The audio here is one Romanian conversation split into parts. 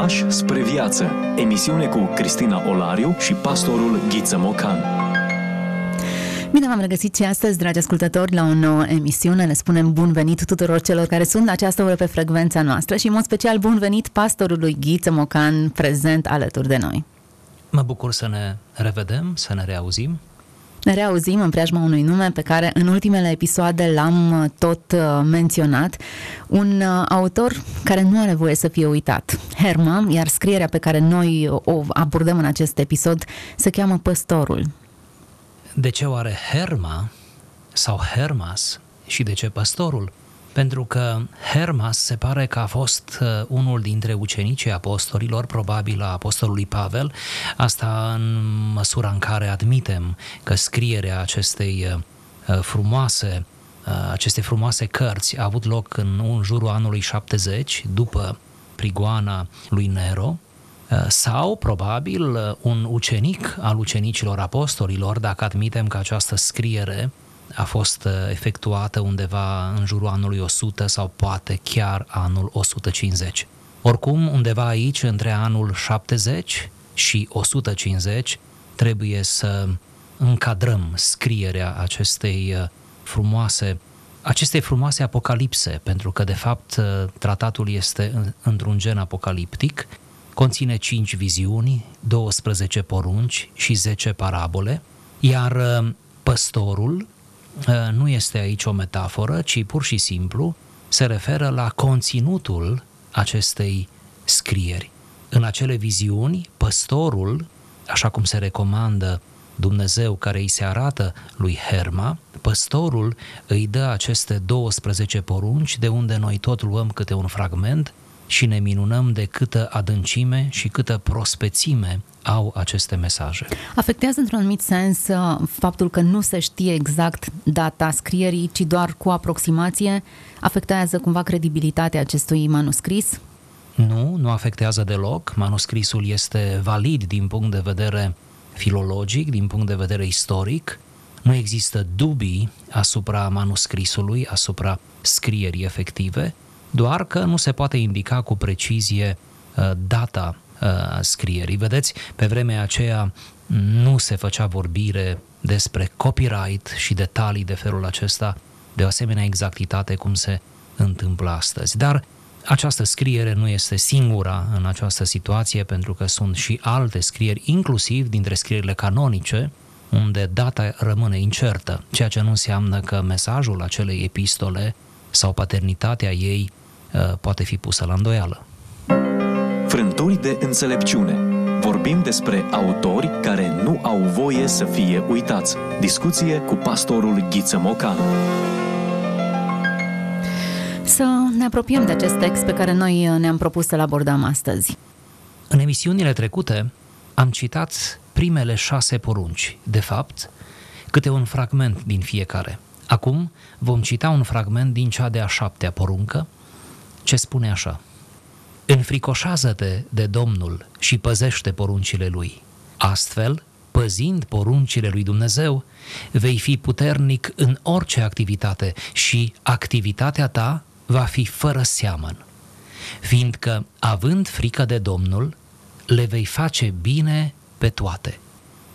Pași spre viață. Emisiune cu Cristina Olariu și pastorul Ghiță Mocan. Bine v-am regăsit și astăzi, dragi ascultători, la o nouă emisiune. Le spunem bun venit tuturor celor care sunt la această oră pe frecvența noastră și, în mod special, bun venit pastorului Ghiță Mocan, prezent alături de noi. Mă bucur să ne revedem, să ne reauzim. Ne reauzim în preajma unui nume pe care în ultimele episoade l-am uh, tot uh, menționat, un uh, autor care nu are voie să fie uitat, Herma, iar scrierea pe care noi o abordăm în acest episod se cheamă Păstorul. De ce oare Herma sau Hermas și de ce Păstorul? Pentru că Hermas se pare că a fost uh, unul dintre ucenicii apostolilor, probabil a apostolului Pavel, asta în măsura în care admitem că scrierea acestei uh, uh, frumoase aceste frumoase cărți a avut loc în, în jurul anului 70, după prigoana lui Nero, sau probabil un ucenic al ucenicilor apostolilor, dacă admitem că această scriere a fost uh, efectuată undeva în jurul anului 100 sau poate chiar anul 150. Oricum, undeva aici, între anul 70 și 150, trebuie să încadrăm scrierea acestei uh, frumoase acestei frumoase apocalipse, pentru că de fapt uh, tratatul este într-un gen apocaliptic, conține 5 viziuni, 12 porunci și 10 parabole, iar păstorul Uh, nu este aici o metaforă, ci pur și simplu se referă la conținutul acestei scrieri. În acele viziuni, păstorul, așa cum se recomandă Dumnezeu care îi se arată lui Herma, păstorul îi dă aceste 12 porunci de unde noi tot luăm câte un fragment și ne minunăm de câtă adâncime și câtă prospețime au aceste mesaje. Afectează într-un anumit sens uh, faptul că nu se știe exact data scrierii, ci doar cu aproximație? Afectează cumva credibilitatea acestui manuscris? Nu, nu afectează deloc. Manuscrisul este valid din punct de vedere filologic, din punct de vedere istoric. Nu există dubii asupra manuscrisului, asupra scrierii efective, doar că nu se poate indica cu precizie uh, data uh, scrierii. Vedeți, pe vremea aceea nu se făcea vorbire despre copyright și detalii de felul acesta de o asemenea exactitate cum se întâmplă astăzi. Dar această scriere nu este singura în această situație, pentru că sunt și alte scrieri, inclusiv dintre scrierile canonice, unde data rămâne incertă, ceea ce nu înseamnă că mesajul acelei epistole sau paternitatea ei uh, poate fi pusă la îndoială. Frânturi de înțelepciune. Vorbim despre autori care nu au voie să fie uitați. Discuție cu pastorul Ghiță Mocan. Să ne apropiem de acest text pe care noi ne-am propus să-l abordăm astăzi. În emisiunile trecute am citat primele șase porunci, de fapt, câte un fragment din fiecare. Acum vom cita un fragment din cea de-a șaptea poruncă, ce spune așa – Înfricoșează-te de Domnul și păzește poruncile Lui. Astfel, păzind poruncile lui Dumnezeu, vei fi puternic în orice activitate și activitatea ta va fi fără seamăn. Fiindcă, având frică de Domnul, le vei face bine pe toate.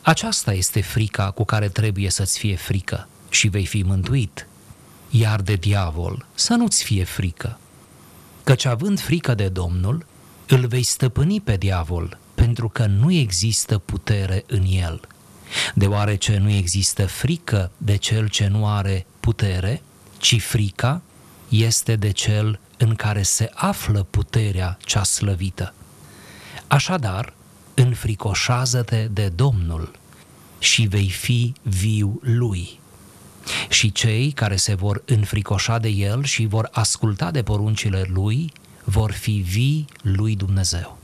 Aceasta este frica cu care trebuie să-ți fie frică și vei fi mântuit. Iar de diavol să nu-ți fie frică, căci având frică de Domnul, îl vei stăpâni pe diavol, pentru că nu există putere în el. Deoarece nu există frică de cel ce nu are putere, ci frica este de cel în care se află puterea cea slăvită. Așadar, înfricoșează-te de Domnul și vei fi viu lui și cei care se vor înfricoșa de el și vor asculta de poruncile lui vor fi vii lui Dumnezeu.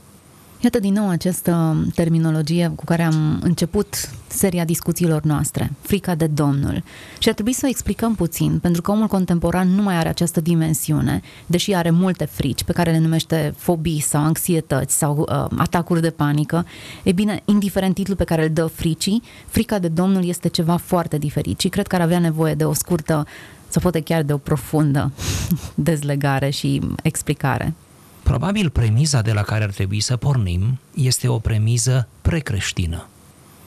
Iată din nou această terminologie cu care am început seria discuțiilor noastre, frica de Domnul. Și ar trebui să o explicăm puțin, pentru că omul contemporan nu mai are această dimensiune, deși are multe frici pe care le numește fobii sau anxietăți sau uh, atacuri de panică. E bine, indiferent titlul pe care îl dă fricii, frica de Domnul este ceva foarte diferit și cred că ar avea nevoie de o scurtă, să poate chiar de o profundă dezlegare și explicare. Probabil premiza de la care ar trebui să pornim este o premiză precreștină.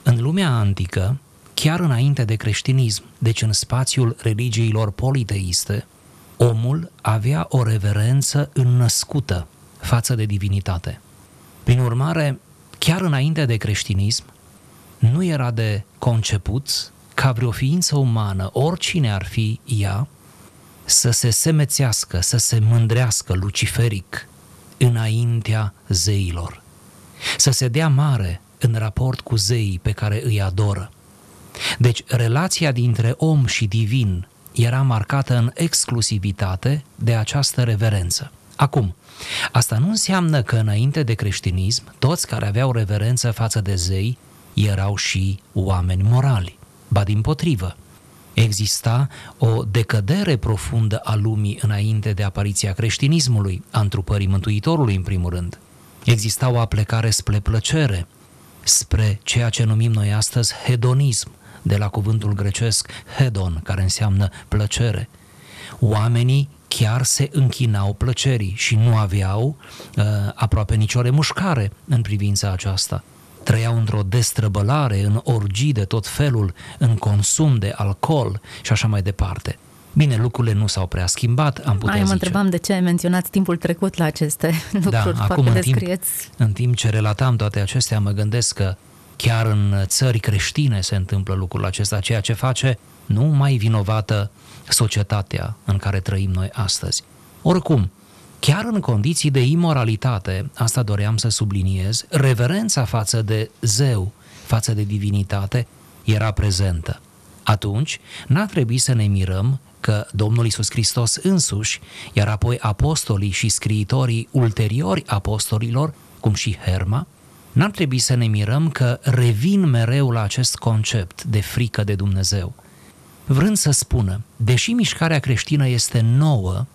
În lumea antică, chiar înainte de creștinism, deci în spațiul religiilor politeiste, omul avea o reverență înnăscută față de divinitate. Prin urmare, chiar înainte de creștinism, nu era de conceput ca vreo ființă umană, oricine ar fi ea, să se semețească, să se mândrească luciferic înaintea zeilor, să se dea mare în raport cu zeii pe care îi adoră. Deci relația dintre om și divin era marcată în exclusivitate de această reverență. Acum, asta nu înseamnă că înainte de creștinism, toți care aveau reverență față de zei erau și oameni morali, ba din potrivă. Exista o decădere profundă a lumii înainte de apariția creștinismului, a întrupării Mântuitorului în primul rând. Exista o aplecare spre plăcere, spre ceea ce numim noi astăzi hedonism, de la cuvântul grecesc hedon, care înseamnă plăcere. Oamenii chiar se închinau plăcerii și nu aveau uh, aproape nicio remușcare în privința aceasta. Trăiau într-o destrăbălare, în orgii de tot felul, în consum de alcool și așa mai departe. Bine, lucrurile nu s-au prea schimbat, am putea Ai, mă întrebam de ce menționați timpul trecut la aceste lucruri, da, acum, în timp, în timp ce relatam toate acestea, mă gândesc că chiar în țări creștine se întâmplă lucrul acesta, ceea ce face nu mai vinovată societatea în care trăim noi astăzi. Oricum, chiar în condiții de imoralitate, asta doream să subliniez, reverența față de zeu, față de divinitate, era prezentă. Atunci, n-a trebuit să ne mirăm că Domnul Isus Hristos însuși, iar apoi apostolii și scriitorii ulteriori apostolilor, cum și Herma, n-ar trebui să ne mirăm că revin mereu la acest concept de frică de Dumnezeu. Vrând să spună, deși mișcarea creștină este nouă,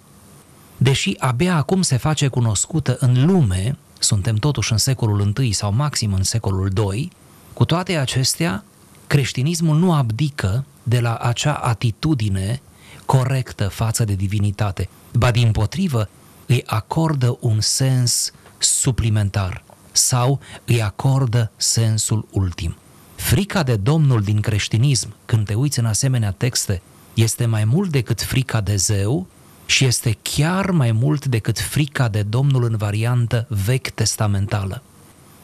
deși abia acum se face cunoscută în lume, suntem totuși în secolul I sau maxim în secolul II, cu toate acestea, creștinismul nu abdică de la acea atitudine corectă față de divinitate, ba din potrivă îi acordă un sens suplimentar sau îi acordă sensul ultim. Frica de Domnul din creștinism, când te uiți în asemenea texte, este mai mult decât frica de zeu și este chiar mai mult decât frica de Domnul în variantă vechi testamentală.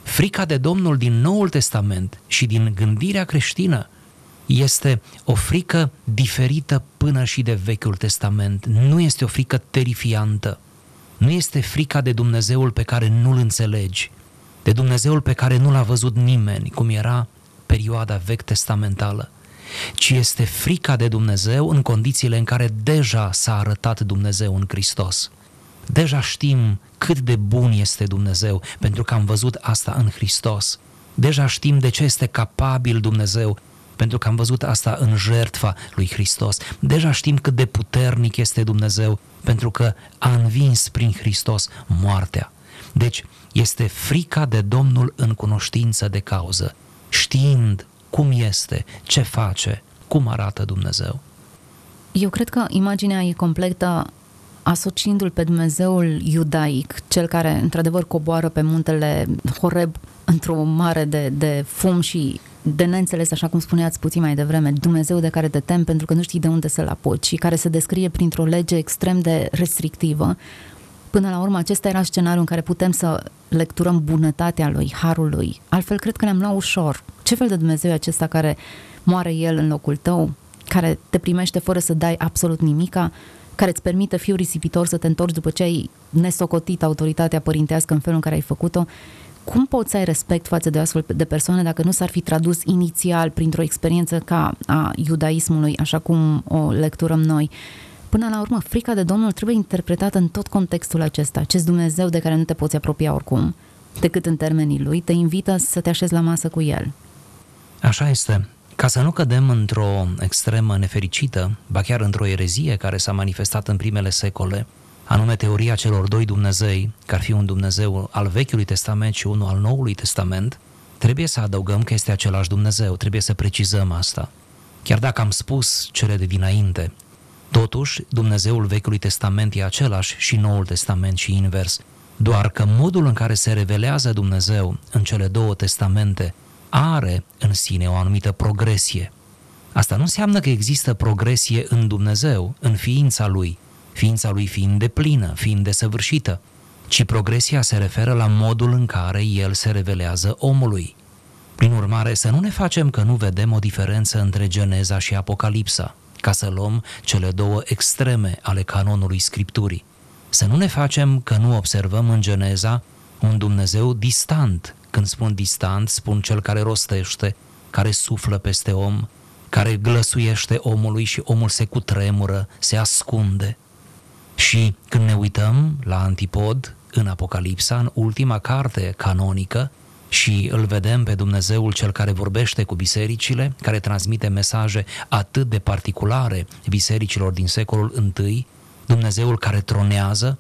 Frica de Domnul din Noul Testament și din gândirea creștină este o frică diferită până și de Vechiul Testament. Nu este o frică terifiantă. Nu este frica de Dumnezeul pe care nu-l înțelegi, de Dumnezeul pe care nu l-a văzut nimeni, cum era perioada vechi testamentală, ci este frica de Dumnezeu în condițiile în care deja s-a arătat Dumnezeu în Hristos. Deja știm cât de bun este Dumnezeu, pentru că am văzut asta în Hristos. Deja știm de ce este capabil Dumnezeu, pentru că am văzut asta în jertfa lui Hristos. Deja știm cât de puternic este Dumnezeu, pentru că a învins prin Hristos moartea. Deci, este frica de Domnul în cunoștință de cauză, știind cum este, ce face, cum arată Dumnezeu. Eu cred că imaginea e completă asociindu-l pe Dumnezeul iudaic, cel care într-adevăr coboară pe muntele Horeb într-o mare de, de fum și de neînțeles, așa cum spuneați puțin mai devreme, Dumnezeu de care te tem pentru că nu știi de unde să-l apuci și care se descrie printr-o lege extrem de restrictivă, Până la urmă, acesta era scenariul în care putem să lecturăm bunătatea lui, harul lui. Altfel, cred că ne-am luat ușor. Ce fel de Dumnezeu e acesta care moare El în locul tău, care te primește fără să dai absolut nimica, care îți permite fiul risipitor să te întorci după ce ai nesocotit autoritatea părintească în felul în care ai făcut-o, cum poți să ai respect față de astfel de persoane dacă nu s-ar fi tradus inițial printr-o experiență ca a iudaismului, așa cum o lecturăm noi? Până la urmă, frica de Domnul trebuie interpretată în tot contextul acesta. Acest Dumnezeu de care nu te poți apropia oricum, decât în termenii lui, te invită să te așezi la masă cu el. Așa este. Ca să nu cădem într-o extremă nefericită, ba chiar într-o erezie care s-a manifestat în primele secole, anume teoria celor doi Dumnezei, că ar fi un Dumnezeu al Vechiului Testament și unul al Noului Testament, trebuie să adăugăm că este același Dumnezeu, trebuie să precizăm asta. Chiar dacă am spus cele de dinainte, Totuși, Dumnezeul Vechiului Testament e același și Noul Testament și invers. doar că modul în care se revelează Dumnezeu în cele două testamente are în sine o anumită progresie. Asta nu înseamnă că există progresie în Dumnezeu, în ființa Lui, ființa Lui fiind de plină, fiind desăvârșită, ci progresia se referă la modul în care El se revelează omului. Prin urmare, să nu ne facem că nu vedem o diferență între Geneza și Apocalipsa, ca să luăm cele două extreme ale canonului Scripturii. Să nu ne facem că nu observăm în Geneza un Dumnezeu distant. Când spun distant, spun cel care rostește, care suflă peste om, care glăsuiește omului și omul se cutremură, se ascunde. Și când ne uităm la Antipod, în Apocalipsa, în ultima carte canonică, și îl vedem pe Dumnezeul cel care vorbește cu bisericile, care transmite mesaje atât de particulare bisericilor din secolul I, Dumnezeul care tronează,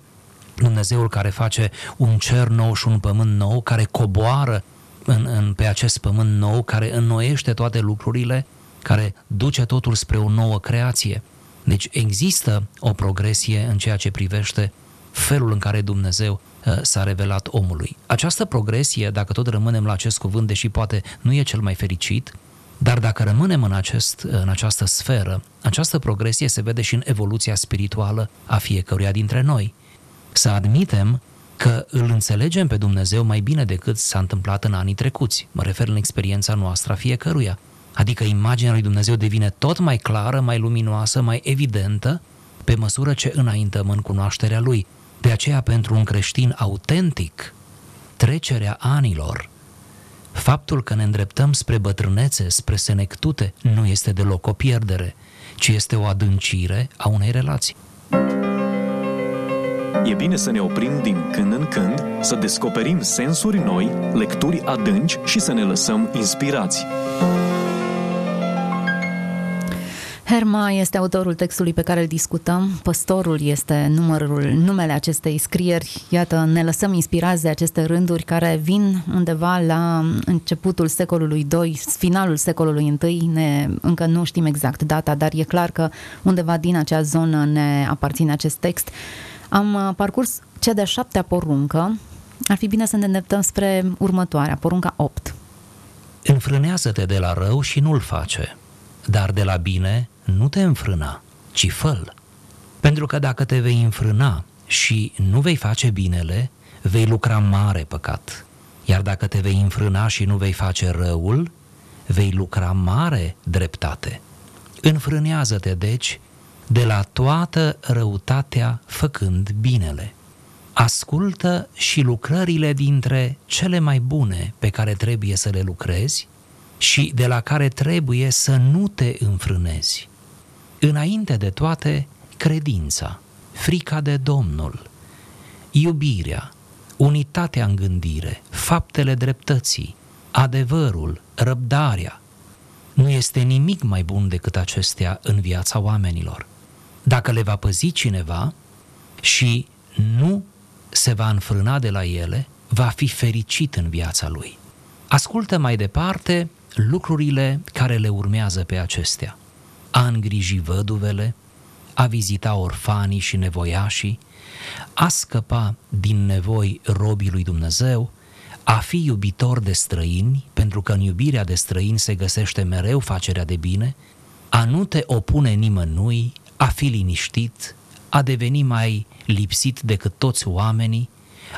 Dumnezeul care face un cer nou și un pământ nou, care coboară în, în, pe acest pământ nou, care înnoiește toate lucrurile, care duce totul spre o nouă creație. Deci există o progresie în ceea ce privește felul în care Dumnezeu uh, s-a revelat omului. Această progresie, dacă tot rămânem la acest cuvânt, deși poate nu e cel mai fericit, dar dacă rămânem în, acest, în această sferă, această progresie se vede și în evoluția spirituală a fiecăruia dintre noi. Să admitem că îl înțelegem pe Dumnezeu mai bine decât s-a întâmplat în anii trecuți. Mă refer în experiența noastră a fiecăruia. Adică imaginea lui Dumnezeu devine tot mai clară, mai luminoasă, mai evidentă, pe măsură ce înaintăm în cunoașterea Lui. De aceea, pentru un creștin autentic, trecerea anilor Faptul că ne îndreptăm spre bătrânețe, spre senectute, nu este deloc o pierdere, ci este o adâncire a unei relații. E bine să ne oprim din când în când, să descoperim sensuri noi, lecturi adânci și să ne lăsăm inspirați. Herma este autorul textului pe care îl discutăm, păstorul este numărul, numele acestei scrieri. Iată, ne lăsăm inspirați de aceste rânduri care vin undeva la începutul secolului II, finalul secolului I, ne, încă nu știm exact data, dar e clar că undeva din acea zonă ne aparține acest text. Am uh, parcurs cea de-a șaptea poruncă, ar fi bine să ne îndreptăm spre următoarea, porunca 8. Înfrânează-te de la rău și nu-l face, dar de la bine nu te înfrâna, ci fă Pentru că dacă te vei înfrâna și nu vei face binele, vei lucra mare păcat. Iar dacă te vei înfrâna și nu vei face răul, vei lucra mare dreptate. Înfrânează-te, deci, de la toată răutatea făcând binele. Ascultă și lucrările dintre cele mai bune pe care trebuie să le lucrezi și de la care trebuie să nu te înfrânezi. Înainte de toate, credința, frica de Domnul, iubirea, unitatea în gândire, faptele dreptății, adevărul, răbdarea. Nu este nimic mai bun decât acestea în viața oamenilor. Dacă le va păzi cineva și nu se va înfrâna de la ele, va fi fericit în viața lui. Ascultă mai departe lucrurile care le urmează pe acestea. A îngriji văduvele, a vizita orfanii și nevoiașii, a scăpa din nevoi robii lui Dumnezeu, a fi iubitor de străini, pentru că în iubirea de străini se găsește mereu facerea de bine, a nu te opune nimănui, a fi liniștit, a deveni mai lipsit decât toți oamenii,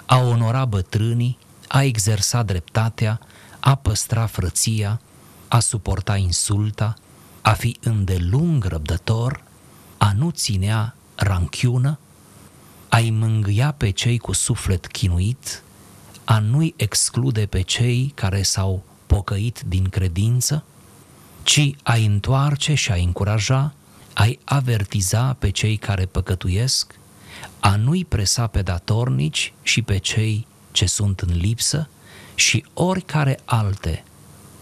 a onora bătrânii, a exersa dreptatea, a păstra frăția, a suporta insulta, a fi îndelung răbdător, a nu ținea ranchiună, a-i mângâia pe cei cu suflet chinuit, a nu-i exclude pe cei care s-au pocăit din credință, ci a-i întoarce și a-i încuraja, a-i avertiza pe cei care păcătuiesc, a nu-i presa pe datornici și pe cei ce sunt în lipsă și oricare alte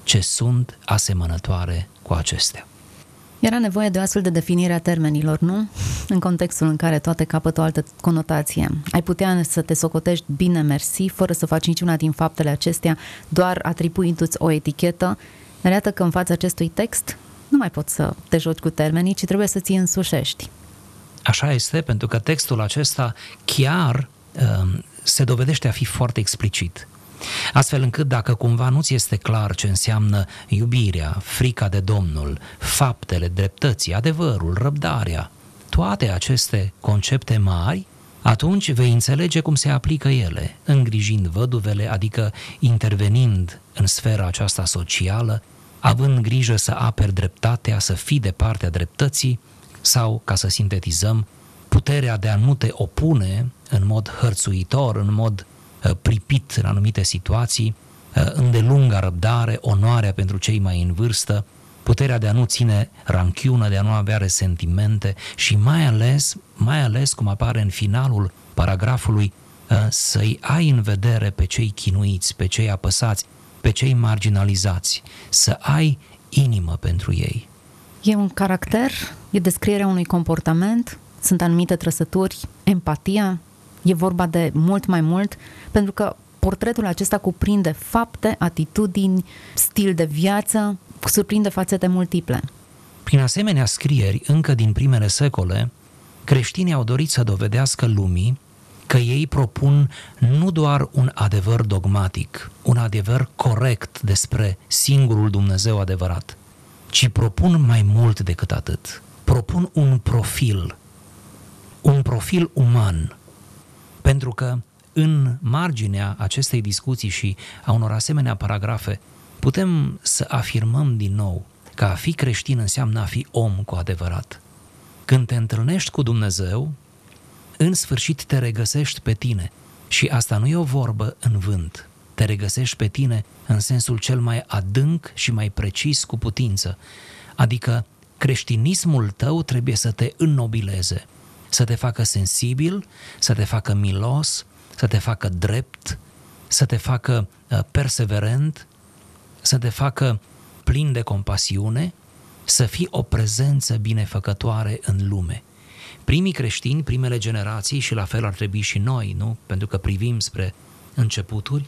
ce sunt asemănătoare cu acestea. Era nevoie de o astfel de definire a termenilor, nu? În contextul în care toate capătă o altă conotație. Ai putea să te socotești bine mersi, fără să faci niciuna din faptele acestea, doar atribuindu-ți o etichetă. Dar iată că în fața acestui text nu mai poți să te joci cu termenii, ci trebuie să ți însușești. Așa este, pentru că textul acesta chiar uh, se dovedește a fi foarte explicit. Astfel încât dacă cumva nu ți este clar ce înseamnă iubirea, frica de Domnul, faptele, dreptății, adevărul, răbdarea, toate aceste concepte mari, atunci vei înțelege cum se aplică ele, îngrijind văduvele, adică intervenind în sfera aceasta socială, având grijă să aperi dreptatea, să fii de partea dreptății, sau, ca să sintetizăm, puterea de a nu te opune în mod hărțuitor, în mod uh, pripit în anumite situații, uh, îndelunga răbdare, onoarea pentru cei mai în vârstă, puterea de a nu ține ranchiună, de a nu avea resentimente și mai ales, mai ales cum apare în finalul paragrafului, uh, să-i ai în vedere pe cei chinuiți, pe cei apăsați, pe cei marginalizați, să ai inimă pentru ei. E un caracter, e descrierea unui comportament, sunt anumite trăsături, empatia, e vorba de mult mai mult, pentru că portretul acesta cuprinde fapte, atitudini, stil de viață, surprinde fațete multiple. Prin asemenea scrieri, încă din primele secole, creștinii au dorit să dovedească lumii că ei propun nu doar un adevăr dogmatic, un adevăr corect despre singurul Dumnezeu adevărat, ci propun mai mult decât atât. Propun un profil, un profil uman, pentru că în marginea acestei discuții și a unor asemenea paragrafe putem să afirmăm din nou că a fi creștin înseamnă a fi om cu adevărat. Când te întâlnești cu Dumnezeu, în sfârșit te regăsești pe tine. Și asta nu e o vorbă în vânt. Te regăsești pe tine în sensul cel mai adânc și mai precis cu putință. Adică creștinismul tău trebuie să te înnobileze, să te facă sensibil, să te facă milos, să te facă drept, să te facă uh, perseverent, să te facă plin de compasiune, să fii o prezență binefăcătoare în lume. Primii creștini, primele generații și la fel ar trebui și noi, nu? Pentru că privim spre începuturi,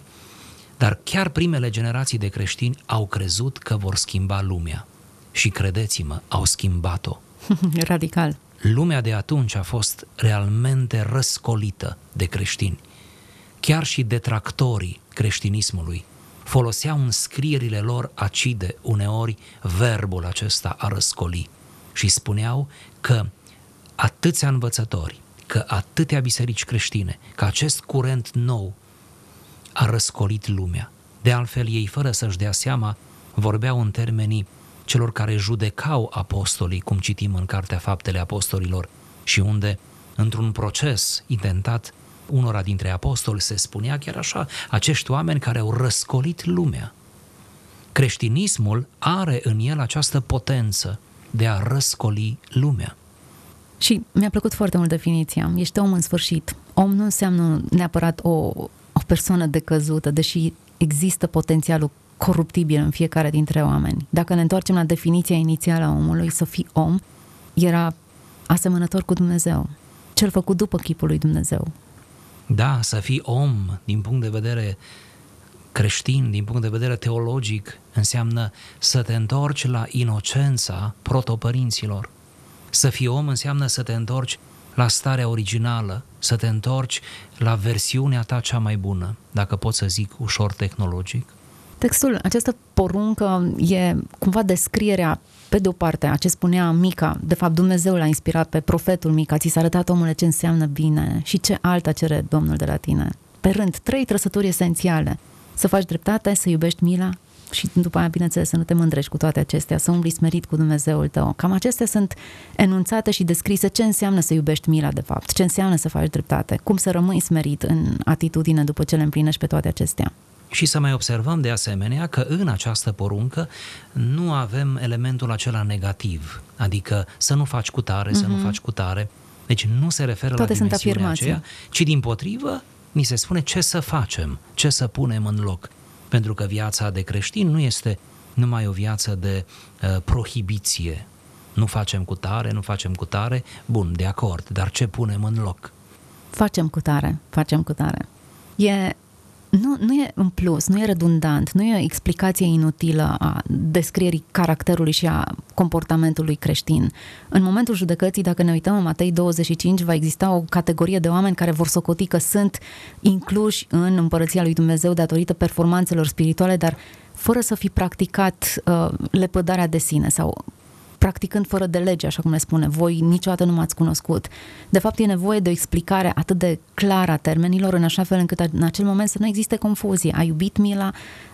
dar chiar primele generații de creștini au crezut că vor schimba lumea. Și credeți-mă, au schimbat-o. Radical. Lumea de atunci a fost realmente răscolită de creștini. Chiar și detractorii creștinismului foloseau în scrierile lor acide uneori verbul acesta a răscoli și spuneau că atâția învățători, că atâtea biserici creștine, că acest curent nou a răscolit lumea. De altfel, ei, fără să-și dea seama, vorbeau în termenii celor care judecau apostolii, cum citim în Cartea Faptele Apostolilor, și unde, într-un proces intentat, unora dintre apostoli se spunea chiar așa, acești oameni care au răscolit lumea. Creștinismul are în el această potență de a răscoli lumea. Și mi-a plăcut foarte mult definiția. Ești om în sfârșit. Om nu înseamnă neapărat o, o persoană decăzută, deși există potențialul coruptibil în fiecare dintre oameni. Dacă ne întoarcem la definiția inițială a omului, să fii om, era asemănător cu Dumnezeu, cel făcut după chipul lui Dumnezeu. Da, să fii om din punct de vedere creștin, din punct de vedere teologic, înseamnă să te întorci la inocența protopărinților. Să fii om înseamnă să te întorci la starea originală, să te întorci la versiunea ta cea mai bună, dacă pot să zic ușor tehnologic. Textul, această poruncă e cumva descrierea, pe de o parte, a ce spunea Mica, de fapt Dumnezeu l-a inspirat pe profetul Mica, ți s-a arătat omule ce înseamnă bine și ce alta cere Domnul de la tine. Pe rând, trei trăsături esențiale. Să faci dreptate, să iubești mila și după aia, bineînțeles, să nu te mândrești cu toate acestea, să umbli smerit cu Dumnezeul tău. Cam acestea sunt enunțate și descrise ce înseamnă să iubești mila, de fapt, ce înseamnă să faci dreptate, cum să rămâi smerit în atitudine după ce le împlinești pe toate acestea. Și să mai observăm de asemenea că în această poruncă nu avem elementul acela negativ, adică să nu faci cu tare, mm-hmm. să nu mhm. faci cu tare. Deci nu se referă Toate la dimensiunea aceea, ci din potrivă ni se spune ce să facem, ce să punem în loc. Pentru că viața de creștin nu este numai o viață de uh, prohibiție. Nu facem cu tare, nu facem cu tare, bun, de acord, dar ce punem în loc? Facem cu tare, facem cu tare. E nu nu, nu e în plus, nu e redundant, nu e o explicație inutilă a descrierii caracterului și a comportamentului creștin. În momentul judecății, dacă ne uităm în Matei 25, va exista o categorie de oameni care vor socoti că sunt incluși în împărăția lui Dumnezeu datorită performanțelor spirituale, dar fără să fi practicat uh, lepădarea de sine sau practicând fără de lege, așa cum ne spune, voi niciodată nu m-ați cunoscut. De fapt, e nevoie de o explicare atât de clară a termenilor, în așa fel încât în acel moment să nu existe confuzie. Ai iubit mila,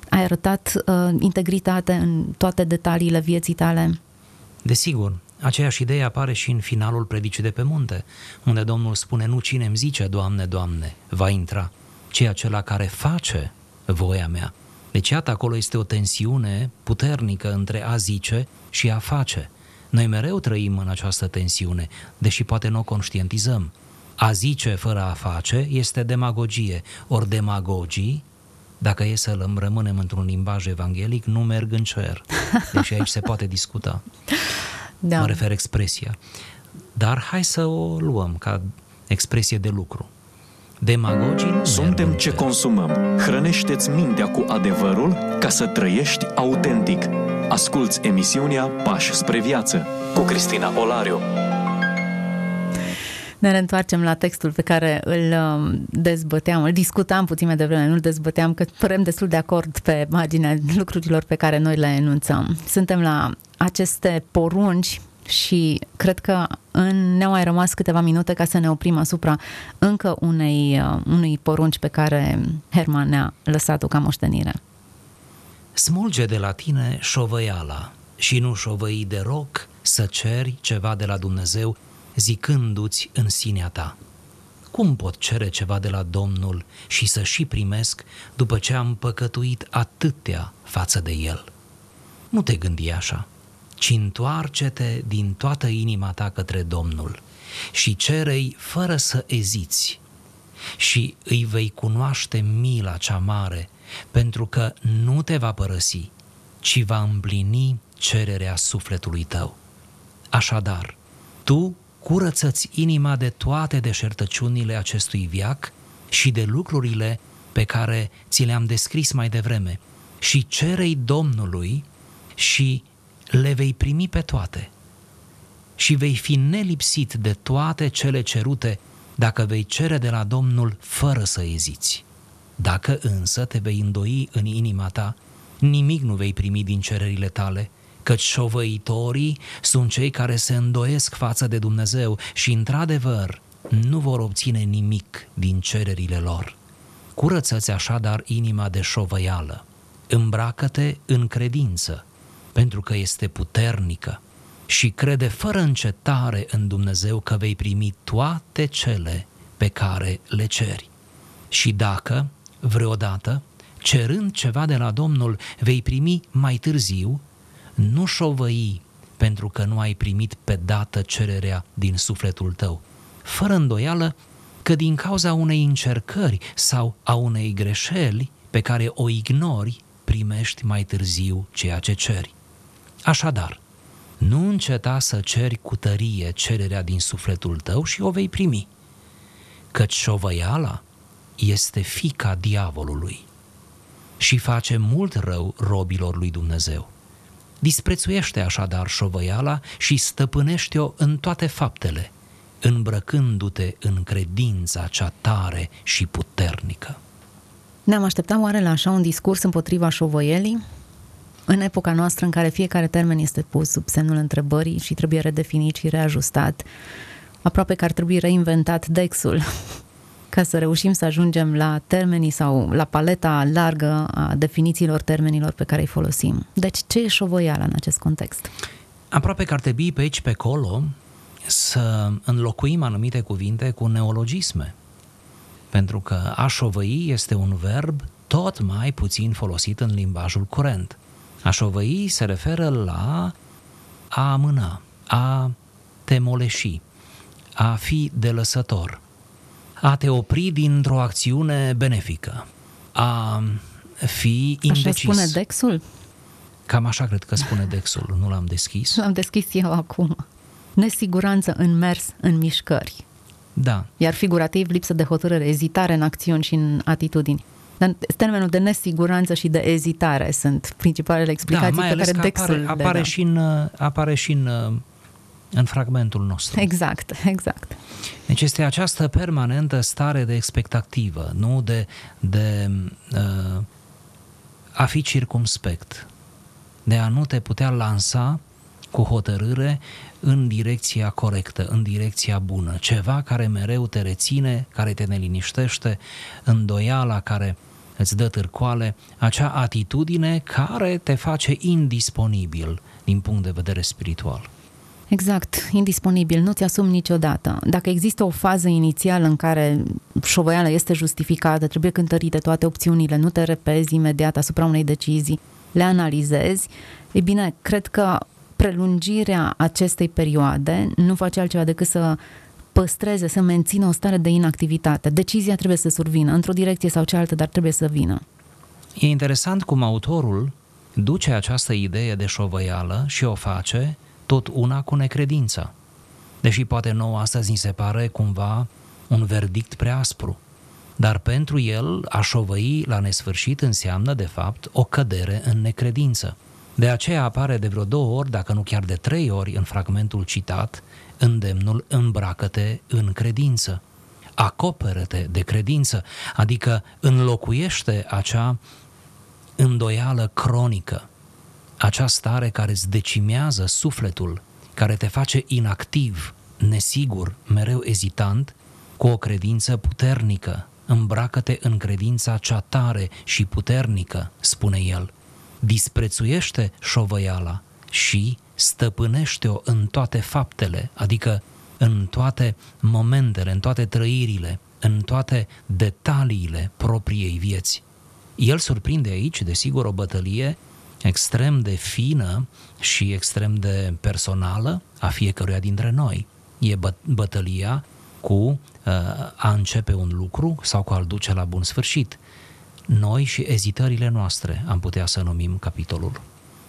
ai arătat uh, integritate în toate detaliile vieții tale. Desigur, aceeași idee apare și în finalul predicii de pe munte, unde Domnul spune, nu cine îmi zice, Doamne, Doamne, va intra, ci acela care face voia mea. Deci, iată, acolo este o tensiune puternică între a zice și a face. Noi mereu trăim în această tensiune, deși poate nu o conștientizăm. A zice fără a face este demagogie, ori demagogii, dacă e să rămânem într-un limbaj evanghelic, nu merg în cer. Deci aici se poate discuta. Da. Mă refer expresia. Dar hai să o luăm ca expresie de lucru. Demagogii nu Suntem ce consumăm. Hrănește-ți mintea cu adevărul ca să trăiești autentic. Asculți emisiunea Pași spre viață cu Cristina Olariu. Ne reîntoarcem la textul pe care îl um, dezbăteam, îl discutam puțin mai devreme, nu-l dezbăteam, că părem destul de acord pe marginea lucrurilor pe care noi le enunțăm. Suntem la aceste porunci și cred că în, ne-au mai rămas câteva minute ca să ne oprim asupra încă unei, uh, unei porunci pe care Herman ne-a lăsat-o ca moștenire. Smulge de la tine șovăiala și nu șovăi de roc să ceri ceva de la Dumnezeu zicându-ți în sinea ta. Cum pot cere ceva de la Domnul și să și primesc după ce am păcătuit atâtea față de El? Nu te gândi așa ci întoarce-te din toată inima ta către Domnul și cerei fără să eziți și îi vei cunoaște mila cea mare, pentru că nu te va părăsi, ci va împlini cererea sufletului tău. Așadar, tu curăță-ți inima de toate deșertăciunile acestui viac și de lucrurile pe care ți le-am descris mai devreme și cerei Domnului și le vei primi pe toate și vei fi nelipsit de toate cele cerute dacă vei cere de la Domnul fără să eziți. Dacă însă te vei îndoi în inima ta, nimic nu vei primi din cererile tale, căci șovăitorii sunt cei care se îndoiesc față de Dumnezeu și, într-adevăr, nu vor obține nimic din cererile lor. Curăță-ți așadar inima de șovăială, îmbracă-te în credință, pentru că este puternică și crede fără încetare în Dumnezeu că vei primi toate cele pe care le ceri. Și dacă, vreodată, cerând ceva de la Domnul, vei primi mai târziu, nu șovăi pentru că nu ai primit pe dată cererea din sufletul tău, fără îndoială că din cauza unei încercări sau a unei greșeli pe care o ignori, primești mai târziu ceea ce ceri. Așadar, nu înceta să ceri cu tărie cererea din sufletul tău și o vei primi, căci șovăiala este fica diavolului și face mult rău robilor lui Dumnezeu. Disprețuiește așadar șovăiala și stăpânește-o în toate faptele, îmbrăcându-te în credința cea tare și puternică. Ne-am așteptat oare la așa un discurs împotriva șovăielii? în epoca noastră în care fiecare termen este pus sub semnul întrebării și trebuie redefinit și reajustat, aproape că ar trebui reinventat Dexul ca să reușim să ajungem la termenii sau la paleta largă a definițiilor termenilor pe care îi folosim. Deci ce e șovoiala în acest context? Aproape că ar trebui pe aici, pe acolo, să înlocuim anumite cuvinte cu neologisme. Pentru că a șovăi este un verb tot mai puțin folosit în limbajul curent. A șovăi se referă la a amâna, a te moleși, a fi delăsător, a te opri dintr-o acțiune benefică, a fi indecis. Așa spune Dexul? Cam așa cred că spune Dexul, nu l-am deschis. L-am deschis eu acum. Nesiguranță în mers, în mișcări. Da. Iar figurativ, lipsă de hotărâre, ezitare în acțiuni și în atitudini. Dar termenul de nesiguranță și de ezitare sunt principalele explicații da, pe care Dexul apare, apare, și în, apare și în, în fragmentul nostru. Exact, exact. Deci este această permanentă stare de expectativă, nu de, de uh, a fi circumspect, de a nu te putea lansa cu hotărâre în direcția corectă, în direcția bună, ceva care mereu te reține, care te neliniștește, îndoiala care îți dă târcoale, acea atitudine care te face indisponibil din punct de vedere spiritual. Exact, indisponibil, nu ți-asumi niciodată. Dacă există o fază inițială în care șovăiala este justificată, trebuie cântărite toate opțiunile, nu te repezi imediat asupra unei decizii, le analizezi, e bine, cred că prelungirea acestei perioade nu face altceva decât să păstreze, să mențină o stare de inactivitate. Decizia trebuie să survină, într-o direcție sau cealaltă, dar trebuie să vină. E interesant cum autorul duce această idee de șovăială și o face tot una cu necredința. Deși poate nouă astăzi ni se pare cumva un verdict prea aspru. Dar pentru el, a șovăi la nesfârșit înseamnă, de fapt, o cădere în necredință. De aceea apare de vreo două ori, dacă nu chiar de trei ori, în fragmentul citat, îndemnul îmbracă-te în credință. Acoperă-te de credință, adică înlocuiește acea îndoială cronică, acea stare care îți decimează sufletul, care te face inactiv, nesigur, mereu ezitant, cu o credință puternică. Îmbracă-te în credința cea tare și puternică, spune el. Disprețuiește șovăiala și stăpânește-o în toate faptele, adică în toate momentele, în toate trăirile, în toate detaliile propriei vieți. El surprinde aici, desigur, o bătălie extrem de fină și extrem de personală a fiecăruia dintre noi. E bă- bătălia cu uh, a începe un lucru sau cu a-l duce la bun sfârșit. Noi și ezitările noastre am putea să numim capitolul.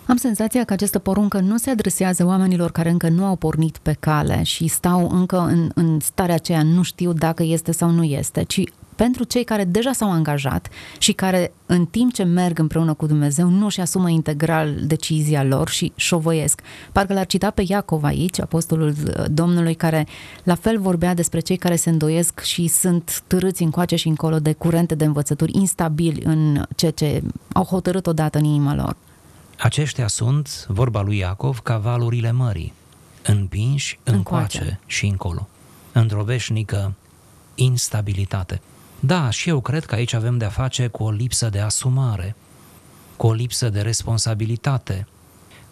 Am senzația că această poruncă nu se adresează oamenilor care încă nu au pornit pe cale și stau încă în, în starea aceea, nu știu dacă este sau nu este, ci pentru cei care deja s-au angajat și care în timp ce merg împreună cu Dumnezeu nu își asumă integral decizia lor și șovăiesc. Parcă l-ar cita pe Iacov aici, apostolul Domnului, care la fel vorbea despre cei care se îndoiesc și sunt târâți încoace și încolo de curente de învățături instabili în ceea ce au hotărât odată în inima lor. Aceștia sunt, vorba lui Iacov, ca valurile mării, împinși încoace, încoace. și încolo, într-o veșnică instabilitate. Da, și eu cred că aici avem de-a face cu o lipsă de asumare, cu o lipsă de responsabilitate,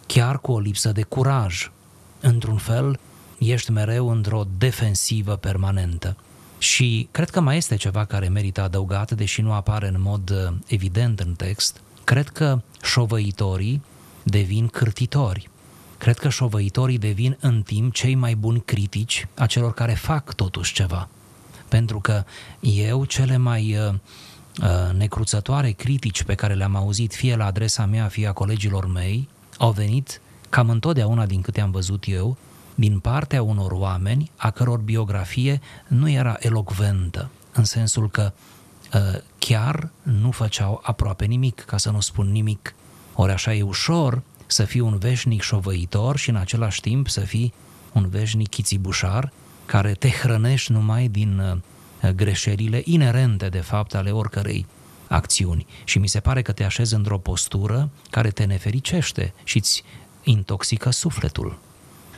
chiar cu o lipsă de curaj. Într-un fel, ești mereu într-o defensivă permanentă. Și cred că mai este ceva care merită adăugat, deși nu apare în mod uh, evident în text. Cred că șovăitorii devin cârtitori. Cred că șovăitorii devin în timp cei mai buni critici a celor care fac totuși ceva. Pentru că eu cele mai uh, uh, necruțătoare critici pe care le-am auzit fie la adresa mea, fie a colegilor mei, au venit cam întotdeauna din câte am văzut eu, din partea unor oameni a căror biografie nu era elocventă, în sensul că uh, chiar nu făceau aproape nimic, ca să nu spun nimic. Ori așa e ușor să fii un veșnic șovăitor și în același timp să fii un veșnic chițibușar care te hrănești numai din uh, greșelile inerente, de fapt, ale oricărei acțiuni. Și mi se pare că te așezi într-o postură care te nefericește și îți intoxică sufletul.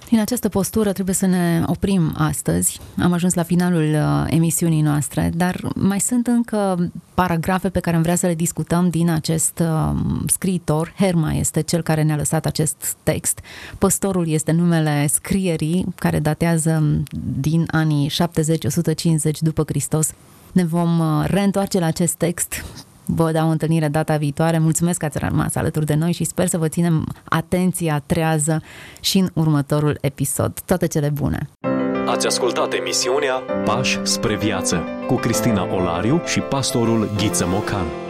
Din această postură trebuie să ne oprim astăzi. Am ajuns la finalul uh, emisiunii noastre, dar mai sunt încă paragrafe pe care am vrea să le discutăm din acest uh, scriitor. Herma este cel care ne-a lăsat acest text. Păstorul este numele scrierii care datează din anii 70-150 după Hristos. Ne vom uh, reîntoarce la acest text Vă dau întâlnire data viitoare. Mulțumesc că ați rămas alături de noi și sper să vă ținem atenția trează și în următorul episod. Toate cele bune! Ați ascultat emisiunea Pași spre viață cu Cristina Olariu și pastorul Ghiță Mocan.